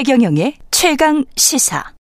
최경영의 최강 시사.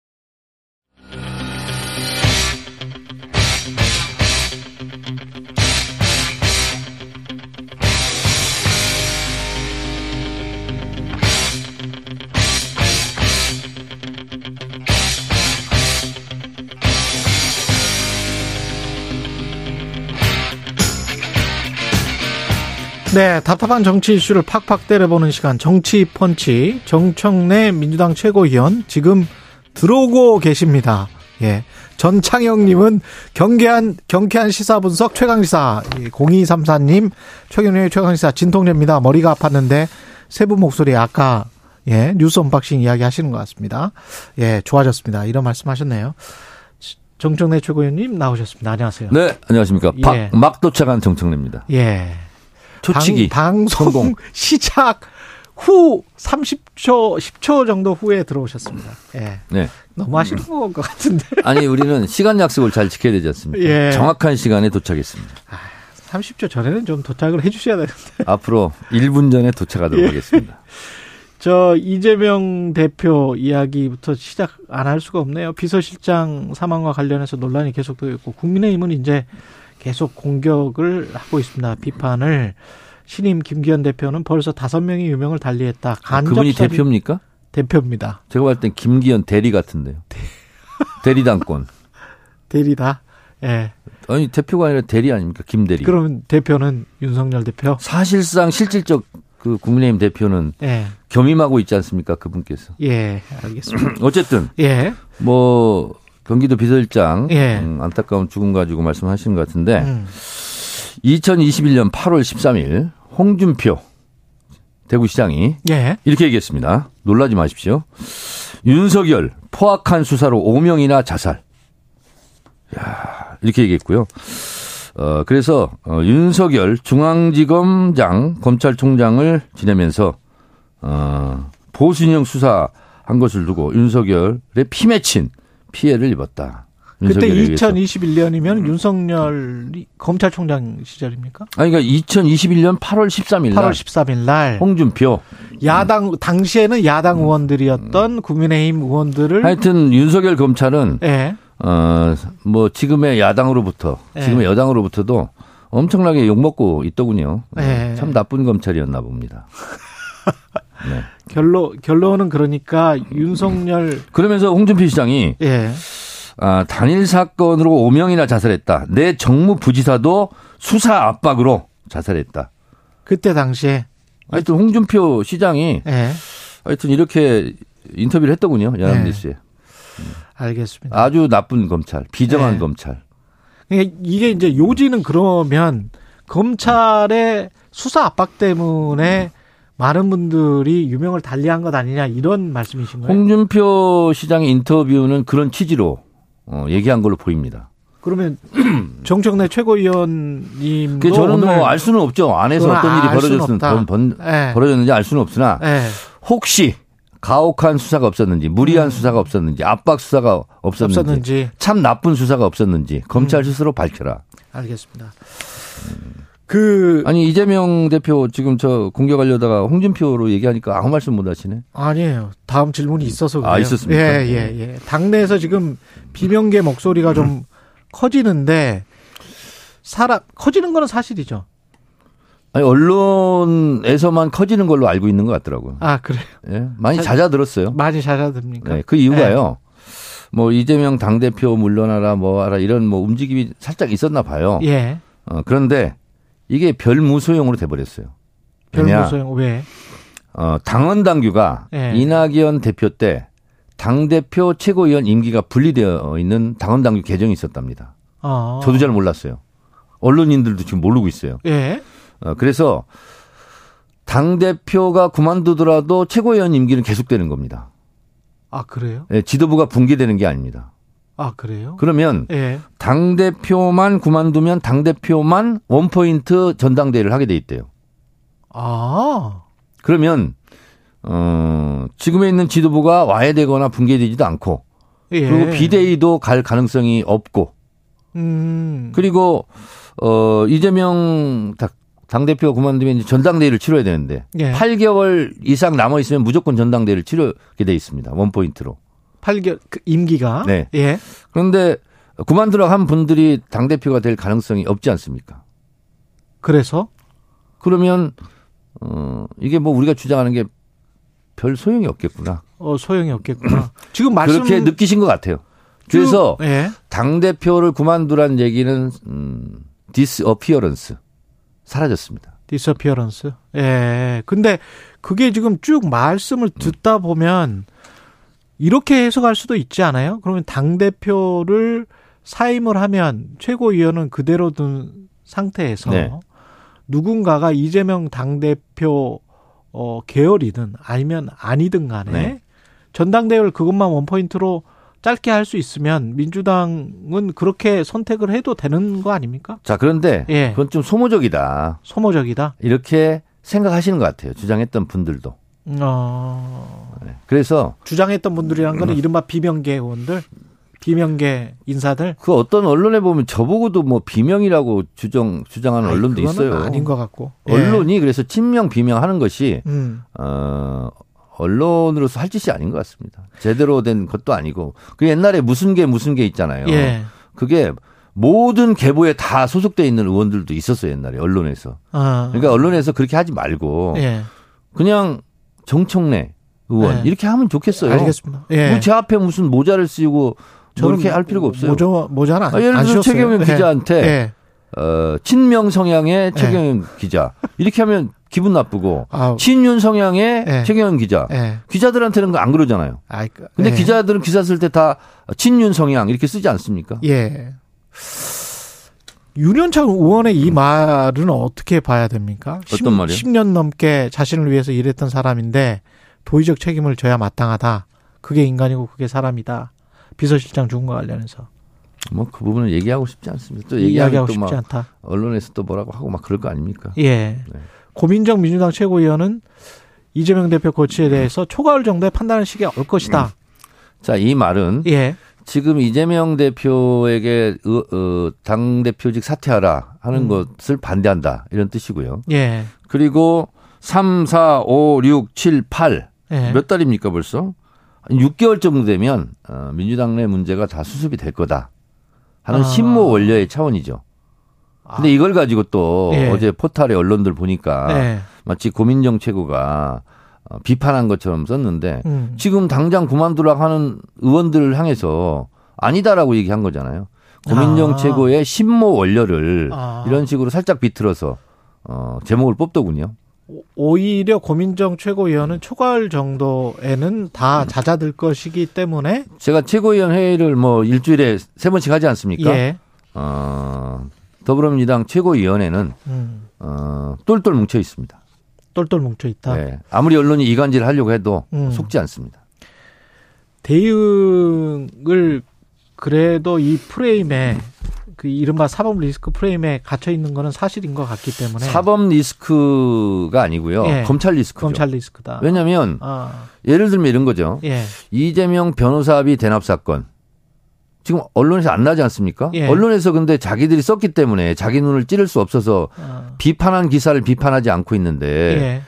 네, 답답한 정치 이슈를 팍팍 때려보는 시간 정치 펀치 정청래 민주당 최고위원 지금 들어오고 계십니다. 예. 전창영님은 경계한 경쾌한 시사 분석 최강시사 0234님 최경영의 최강시사 진통제입니다. 머리가 아팠는데 세 분 목소리 아까 예 뉴스 unboxing 이야기 하시는 것 같습니다. 예 좋아졌습니다. 이런 말씀 하셨네요. 정청래 최고위원님 나오셨습니다. 안녕하세요. 네 안녕하십니까. 예. 막 도착한 정청래입니다. 예. 초치기 방, 송 성공. 시작 후 30초 10초 정도 후에 들어오셨습니다. 예. 네. 너무 하시는 것 같은데. 아니 우리는 시간 약속을 잘 지켜야 되지 않습니까? 예. 정확한 시간에 도착했습니다. 아, 30초 전에는 좀 도착을 해 주셔야 되는데. 앞으로 1분 전에 도착하도록 예. 하겠습니다. 저 이재명 대표 이야기부터 시작 안 할 수가 없네요. 비서실장 사망과 관련해서 논란이 계속되고 있고 국민의힘은 이제 계속 공격을 하고 있습니다. 비판을 신임 김기현 대표는 벌써 다섯 명이 유명을 달리했다. 간접 아, 그분이 대표입니까? 대표입니다. 제가 봤을 땐 김기현 대리 같은데요. 대리당권. 대리다. 예. 아니 대표가 아니라 대리 아닙니까? 김대리. 그러면 대표는 윤석열 대표? 사실상 실질적 그 국민의힘 대표는 예. 겸임하고 있지 않습니까? 그분께서. 예, 알겠습니다. 어쨌든 예. 뭐 경기도 비서실장 예. 음, 안타까운 죽음 가지고 말씀하시는 것 같은데 음. 2021년 8월 13일 홍준표 대구시장이 예. 이렇게 얘기했습니다. 놀라지 마십시오. 윤석열 포악한 수사로 5명이나 자살. 야, 이렇게 얘기했고요. 어, 그래서 어, 윤석열 중앙지검장 검찰총장을 지내면서 어, 보수인형 수사 한 것을 두고 윤석열의 피 맺힌 피해를 입었다. 그때 2021년이면 음. 윤석열이 검찰총장 시절입니까? 아니, 그러니까 2021년 8월 13일 날. 8월 13일 날. 홍준표. 야당, 당시에는 야당 음. 의원들이었던 국민의힘 의원들을. 하여튼 윤석열 검찰은. 네. 어, 뭐 지금의 야당으로부터, 네. 지금의 여당으로부터도 엄청나게 욕 먹고 있더군요. 네. 참 나쁜 검찰이었나 봅니다. 네. 결론 결론은 그러니까 윤석열 그러면서 홍준표 시장이 예. 아, 단일 사건으로 5명이나 자살했다. 내 정무 부지사도 수사 압박으로 자살했다. 그때 당시에 하여튼 홍준표 시장이 예. 하여튼 이렇게 인터뷰를 했더군요. 연합뉴스에. 예. 알겠습니다. 아주 나쁜 검찰, 비정한 예. 검찰. 그러니까 이게 이제 요지는 그러면 검찰의 수사 압박 때문에 많은 분들이 유명을 달리한 것 아니냐 이런 말씀이신 거예요? 홍준표 시장의 인터뷰는 그런 취지로 어, 얘기한 걸로 보입니다. 그러면 정청래 최고위원님 그 저는 뭐 알 수는 없죠. 안에서 어떤 일이 벌어졌는 번, 네. 벌어졌는지 알 수는 없으나 네. 혹시 가혹한 수사가 없었는지 무리한 음. 수사가 없었는지 압박 수사가 없었는지, 없었는지, 참 나쁜 수사가 없었는지 검찰 음. 스스로 밝혀라. 알겠습니다. 음. 그 아니 이재명 대표 지금 저 공격하려다가 홍준표로 얘기하니까 아무 말씀 못 하시네. 아니에요. 다음 질문이 있어서 그래요. 아 있었습니까? 예, 예, 예. 당내에서 지금 비명계 목소리가 좀 커지는데 사람 커지는 거는 사실이죠. 아니 언론에서만 커지는 걸로 알고 있는 것 같더라고요. 아 그래요? 예, 많이 자, 잦아들었어요. 많이 잦아듭니까? 네, 그 이유가요. 예. 뭐 이재명 당 대표 물러나라 뭐하라 이런 뭐 움직임이 살짝 있었나 봐요. 예. 어, 그런데 이게 별무소용으로 돼버렸어요. 별무소용 왜? 어, 당원 당규가 네. 이낙연 대표 때 당 대표 최고위원 임기가 분리되어 있는 당원 당규 개정이 있었답니다. 아. 저도 잘 몰랐어요. 언론인들도 지금 모르고 있어요. 예. 어, 그래서 당 대표가 그만두더라도 최고위원 임기는 계속되는 겁니다. 아, 그래요? 네, 지도부가 붕괴되는 게 아닙니다. 아, 그래요? 그러면 예. 당 대표만 그만두면 당 대표만 원포인트 전당대회를 하게 돼 있대요. 아. 그러면 어, 지금에 있는 지도부가 와야 되거나 붕괴되지도 않고 예. 그리고 비대위도 갈 가능성이 없고 음. 그리고 어, 이재명 당 대표가 그만두면 이제 전당대회를 치러야 되는데 예. 8개월 이상 남아 있으면 무조건 전당대회를 치르게 돼 있습니다. 원 포인트로. 8개월 그 임기가 네. 예. 그런데 그만두라 한 분들이 당 대표가 될 가능성이 없지 않습니까? 그래서 그러면 어 이게 뭐 우리가 주장하는 게 별 소용이 없겠구나. 어 소용이 없겠구나. 지금 말씀 그렇게 느끼신 것 같아요. 그래서 예. 당 대표를 그만두란 얘기는 음, disappearance 사라졌습니다. disappearance. 예. 근데 그게 지금 쭉 말씀을 듣다 보면 이렇게 해석할 수도 있지 않아요? 그러면 당 대표를 사임을 하면 최고위원은 그대로 둔 상태에서 네. 누군가가 이재명 당 대표 어, 계열이든 아니면 아니든 간에 네. 전당대회를 그것만 원포인트로 짧게 할 수 있으면 민주당은 그렇게 선택을 해도 되는 거 아닙니까? 자, 그런데 예. 그건 좀 소모적이다. 소모적이다. 이렇게 생각하시는 것 같아요. 주장했던 분들도. 어. 네. 그래서 주장했던 분들이란 거는 음. 이른바 비명계 의원들 비명계 인사들 그 어떤 언론에 보면 저보고도 뭐 비명이라고 주장 주장하는 아니, 언론도 있어요. 아닌 것 같고 언론이 예. 그래서 친명 비명하는 것이 음. 어 언론으로서 할 짓이 아닌 것 같습니다. 제대로 된 것도 아니고 그 옛날에 무슨 게 무슨 게 있잖아요. 예. 그게 모든 계보에 다 소속돼 있는 의원들도 있었어요 옛날에 언론에서. 아. 그러니까 언론에서 그렇게 하지 말고 예. 그냥 정청래 의원 예. 이렇게 하면 좋겠어요. 알겠습니다. 예. 뭐제 앞에 무슨 모자를 쓰고 저렇게 할 필요가 없어요. 모자 모자는 안, 아, 예를 들어 최경영 예. 기자한테 예. 어, 친명 성향의 예. 최경영 기자 이렇게 하면 기분 나쁘고 아, 친윤 성향의 예. 최경영 기자 기자들한테는 안 그러잖아요. 아, 그, 근데 기자들은 기사 쓸 때 다 친윤 성향 이렇게 쓰지 않습니까? 예. 윤현창 의원의 이 말은 어떻게 봐야 됩니까? 어떤 말이요? 10년 넘게 자신을 위해서 일했던 사람인데 도의적 책임을 져야 마땅하다. 그게 인간이고 그게 사람이다. 비서실장 거 관련해서. 뭐 그 부분은 얘기하고 싶지 않습니다. 또 얘기하고 싶지 않다. 언론에서 또 뭐라고 하고 막 그럴 거 아닙니까? 예. 네. 고민정 민주당 최고위원은 이재명 대표 고치에 대해서 초가을 정도의 판단의 시기가 올 것이다. 음. 자, 이 말은 예. 지금 이재명 대표에게 어, 당 대표직 사퇴하라 하는 음. 것을 반대한다 이런 뜻이고요. 예. 그리고 3, 4, 5, 6, 7, 8. 예. 몇 달입니까 벌써? 6개월 정도 되면 어, 민주당 내 문제가 다 수습이 될 거다 하는 아. 신모 원료의 차원이죠. 근데 아. 이걸 가지고 또 예. 어제 포탈의 언론들 보니까 예. 마치 고민정 최고가 어, 비판한 것처럼 썼는데 음. 지금 당장 그만두라고 하는 의원들을 향해서 아니다라고 얘기한 거잖아요. 고민정 아. 최고의 신모 원료를 아. 이런 식으로 살짝 비틀어서 어, 제목을 뽑더군요. 오히려 고민정 최고위원은 초가을 정도에는 다 잦아들 것이기 때문에 제가 최고위원 회의를 뭐 일주일에 세 번씩 하지 않습니까? 예. 어, 더불어민주당 최고위원회는 음. 어, 똘똘 뭉쳐 있습니다. 똘똘 뭉쳐 있다. 네. 아무리 언론이 이간질 하려고 해도 음. 속지 않습니다. 대응을 그래도 이 프레임에 그 이른바 사법 리스크 프레임에 갇혀 있는 거는 사실인 것 같기 때문에 사법 리스크가 아니고요. 예. 검찰 리스크죠. 검찰 리스크다. 왜냐하면 아. 예를 들면 이런 거죠. 예. 이재명 변호사비 대납 사건 지금 언론에서 안 나지 않습니까? 예. 언론에서 근데 자기들이 썼기 때문에 자기 눈을 찌를 수 없어서 아. 비판한 기사를 비판하지 않고 있는데 예.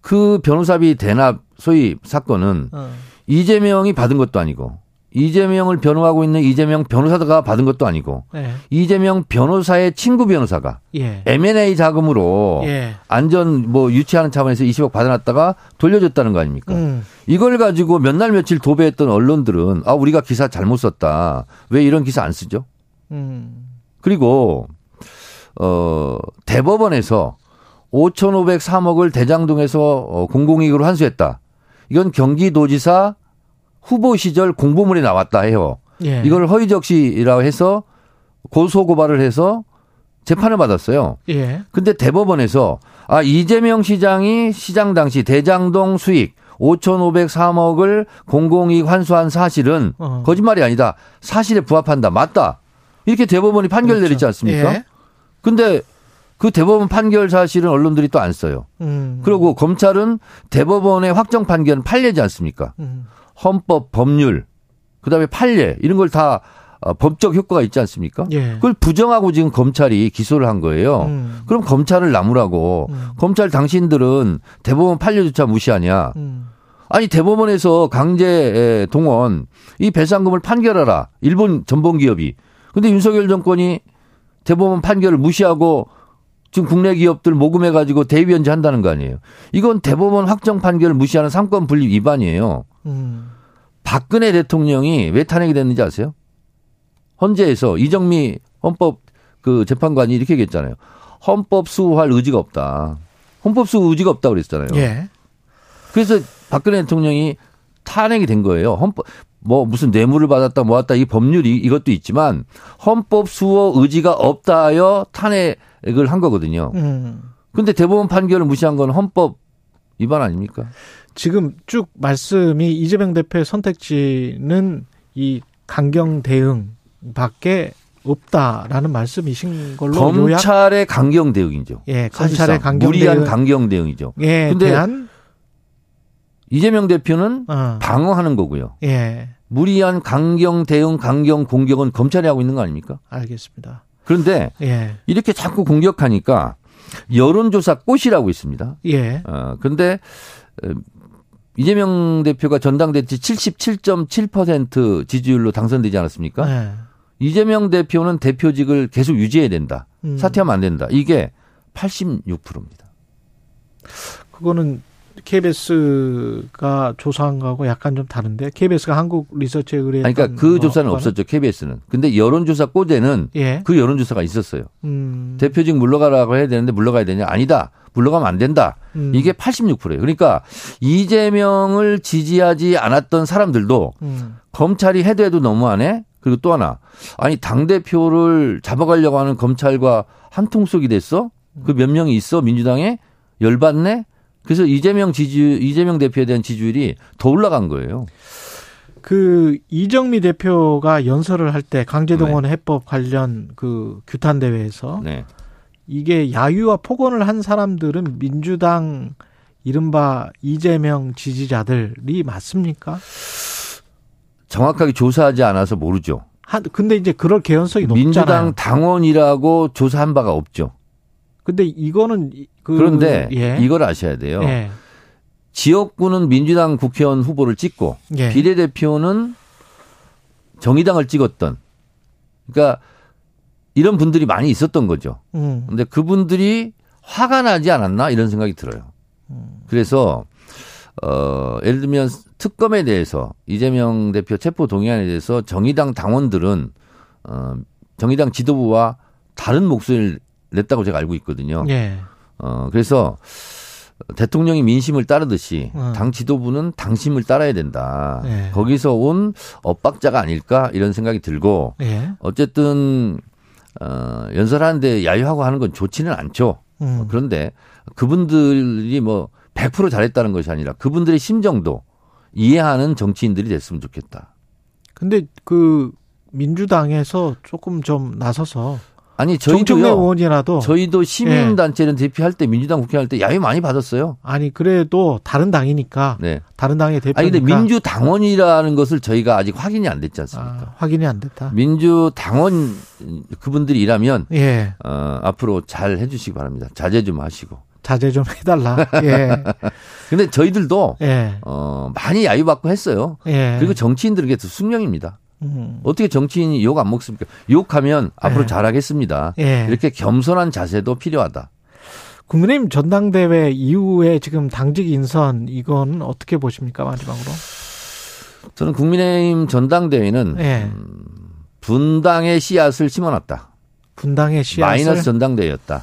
그 변호사비 대납 소위 사건은 어. 이재명이 받은 것도 아니고 이재명을 변호하고 있는 이재명 변호사가 받은 것도 아니고 네. 이재명 변호사의 친구 변호사가 예. M&A 자금으로 예. 안전 뭐 유치하는 차원에서 20억 받아놨다가 돌려줬다는 거 아닙니까? 음. 이걸 가지고 몇 날 며칠 도배했던 언론들은 아 우리가 기사 잘못 썼다 왜 이런 기사 안 쓰죠? 음. 그리고 어 대법원에서 5,503억을 대장동에서 어, 공공이익으로 환수했다. 이건 경기도지사 후보 시절 공보물에 나왔다 해요. 예. 이걸 허위적시라고 해서 고소 고발을 해서 재판을 받았어요. 예. 근데 대법원에서 아 이재명 시장이 시장 당시 대장동 수익 5,503억을 공공이익 환수한 사실은 어. 거짓말이 아니다. 사실에 부합한다. 맞다. 이렇게 대법원이 판결 그렇죠. 내리지 않습니까? 예. 근데 그 대법원 판결 사실은 언론들이 또 안 써요. 음. 그리고 검찰은 대법원의 확정 판결은 판례지 않습니까? 음. 헌법, 법률, 그다음에 판례 이런 걸다 어, 법적 효과가 있지 않습니까? 예. 그걸 부정하고 지금 검찰이 기소를 한 거예요. 음. 그럼 검찰을 나무라고. 음. 검찰 당신들은 대법원 판례조차 무시하냐. 음. 아니 대법원에서 강제 동원 이 배상금을 판결하라. 일본 전범 기업이. 근데 윤석열 정권이 대법원 판결을 무시하고 지금 국내 기업들 모금해 가지고 대위변제 한다는 거 아니에요. 이건 대법원 확정 판결을 무시하는 삼권 분립 위반이에요. 음. 박근혜 대통령이 왜 탄핵이 됐는지 아세요? 헌재에서 이정미 헌법 그 재판관이 이렇게 얘기했잖아요. 헌법 수호할 의지가 없다. 헌법 수호 의지가 없다 그랬잖아요. 예. 그래서 박근혜 대통령이 탄핵이 된 거예요. 헌법 뭐 무슨 뇌물을 받았다 모았다 이 법률이 이것도 있지만 헌법 수호 의지가 없다여 탄핵을 한 거거든요. 음. 근데 대법원 판결을 무시한 건 헌법 위반 아닙니까? 지금 쭉 말씀이 이재명 대표의 선택지는 이 강경 대응 밖에 없다라는 말씀이신 걸로 검찰의 요약? 강경 대응이죠. 예, 검찰의 강경 무리한 대응. 강경 대응이죠. 예, 근데 대한 이재명 대표는 어. 방어하는 거고요. 예. 무리한 강경 대응, 강경 공격은 검찰이 하고 있는 거 아닙니까? 알겠습니다. 그런데 예. 이렇게 자꾸 공격하니까 여론조사 꽃이라고 있습니다. 예. 어, 근데 이재명 대표가 전당대회 77.7% 지지율로 당선되지 않았습니까? 예. 이재명 대표는 대표직을 계속 유지해야 된다. 음. 사퇴하면 안 된다. 이게 86%입니다. 그거는 KBS가 조사한 거하고 약간 좀 다른데 KBS가 한국 리서치에 의뢰했던 그러니까 그 조사는 없었죠 KBS는. 근데 여론조사 꼬대는 예. 그 여론조사가 있었어요. 음. 대표직 물러가라고 해야 되는데 물러가야 되냐? 아니다. 물러가면 안 된다. 음. 이게 86%예요. 그러니까 이재명을 지지하지 않았던 사람들도 음. 검찰이 해도 해도 너무하네. 그리고 또 하나 아니 당 대표를 잡아가려고 하는 검찰과 한통속이 됐어? 그 몇 명이 있어 민주당에 열받네. 그래서 이재명 지지 이재명 대표에 대한 지지율이 더 올라간 거예요. 그 이정미 대표가 연설을 할 때 강제동원 네. 해법 관련 그 규탄 대회에서 네. 이게 야유와 폭언을 한 사람들은 민주당 이른바 이재명 지지자들이 맞습니까? 정확하게 조사하지 않아서 모르죠. 한 근데 이제 그럴 개연성이 높잖아요. 민주당 당원이라고 조사한 바가 없죠. 근데 이거는 그 그런데 예. 이걸 아셔야 돼요. 예. 지역구는 민주당 국회의원 후보를 찍고 예. 비례대표는 정의당을 찍었던 그러니까 이런 분들이 많이 있었던 거죠. 음. 근데 그분들이 화가 나지 않았나 이런 생각이 들어요. 음. 그래서 어 예를 들면 특검에 대해서 이재명 대표 체포 동의안에 대해서 정의당 당원들은 어 정의당 지도부와 다른 목소리를 냈다고 제가 알고 있거든요. 예. 어 그래서 대통령이 민심을 따르듯이 어. 당 지도부는 당심을 따라야 된다. 예. 거기서 온 엇박자가 아닐까 이런 생각이 들고 예. 어쨌든 어 연설하는데 야유하고 하는 건 좋지는 않죠. 음. 그런데 그분들이 뭐 100% 잘했다는 것이 아니라 그분들의 심정도 이해하는 정치인들이 됐으면 좋겠다. 근데 그 민주당에서 조금 좀 나서서 아니 저희도요. 의원이라도 저희도 시민 단체를 예. 대표할 때 민주당 국회할 때 야유 많이 받았어요. 아니 그래도 다른 당이니까. 네. 다른 당의 대표. 아니 근데 민주 당원이라는 것을 저희가 아직 확인이 안 됐지 않습니까? 아, 확인이 안 됐다. 민주 당원 그분들이 일하면 예. 어, 앞으로 잘 해주시기 바랍니다. 자제 좀 하시고. 자제 좀 해달라. 예. 근데 저희들도 예. 어, 많이 야유받고 했어요. 예. 그리고 정치인들에게 숙명입니다. 음. 어떻게 정치인이 욕 안 먹습니까? 욕하면 앞으로 예. 잘하겠습니다. 예. 이렇게 겸손한 자세도 필요하다. 국민의힘 전당대회 이후에 지금 당직 인선 이건 어떻게 보십니까 마지막으로? 저는 국민의힘 전당대회는 예. 음, 분당의 씨앗을 심어놨다. 분당의 씨앗을 마이너스 전당대회였다.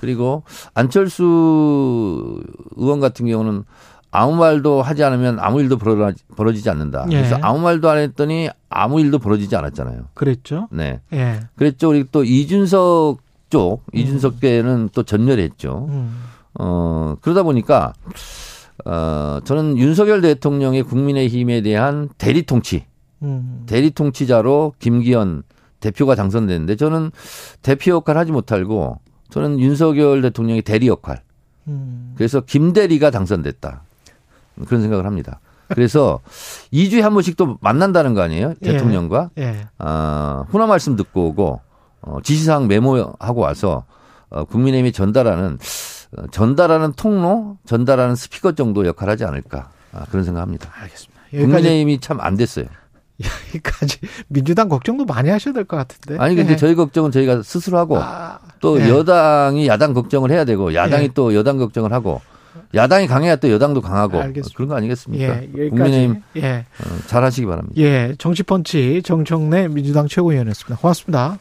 그리고 안철수 의원 같은 경우는 아무 말도 하지 않으면 아무 일도 벌어지지 않는다. 예. 그래서 아무 말도 안 했더니 아무 일도 벌어지지 않았잖아요. 그랬죠. 네. 예. 그랬죠. 우리 또 이준석 쪽, 음. 이준석계는 또 전멸했죠. 음. 어, 그러다 보니까, 어, 저는 윤석열 대통령의 국민의힘에 대한 대리 통치, 음. 대리 통치자로 김기현 대표가 당선됐는데 저는 대표 역할 하지 못하고 저는 윤석열 대통령의 대리 역할. 음. 그래서 김대리가 당선됐다. 그런 생각을 합니다. 그래서 2주에 한 번씩 또 만난다는 거 아니에요? 예. 대통령과. 예. 어, 훈화 말씀 듣고 오고 어, 지시사항 메모하고 와서 어, 국민의힘이 전달하는 어, 전달하는 통로, 전달하는 스피커 정도 역할을 하지 않을까 아, 그런 생각합니다. 알겠습니다. 국민의힘이 참 안 됐어요. 여기까지 민주당 걱정도 많이 하셔야 될 것 같은데. 아니 근데 네. 저희 걱정은 저희가 스스로 하고 아, 또 네. 여당이 야당 걱정을 해야 되고 야당이 네. 또 여당 걱정을 하고 야당이 강해야 또 여당도 강하고 알겠습니다. 그런 거 아니겠습니까? 예, 국민의힘 예. 어, 잘 하시기 바랍니다. 예, 정치펀치 정청래 민주당 최고위원이었습니다. 고맙습니다.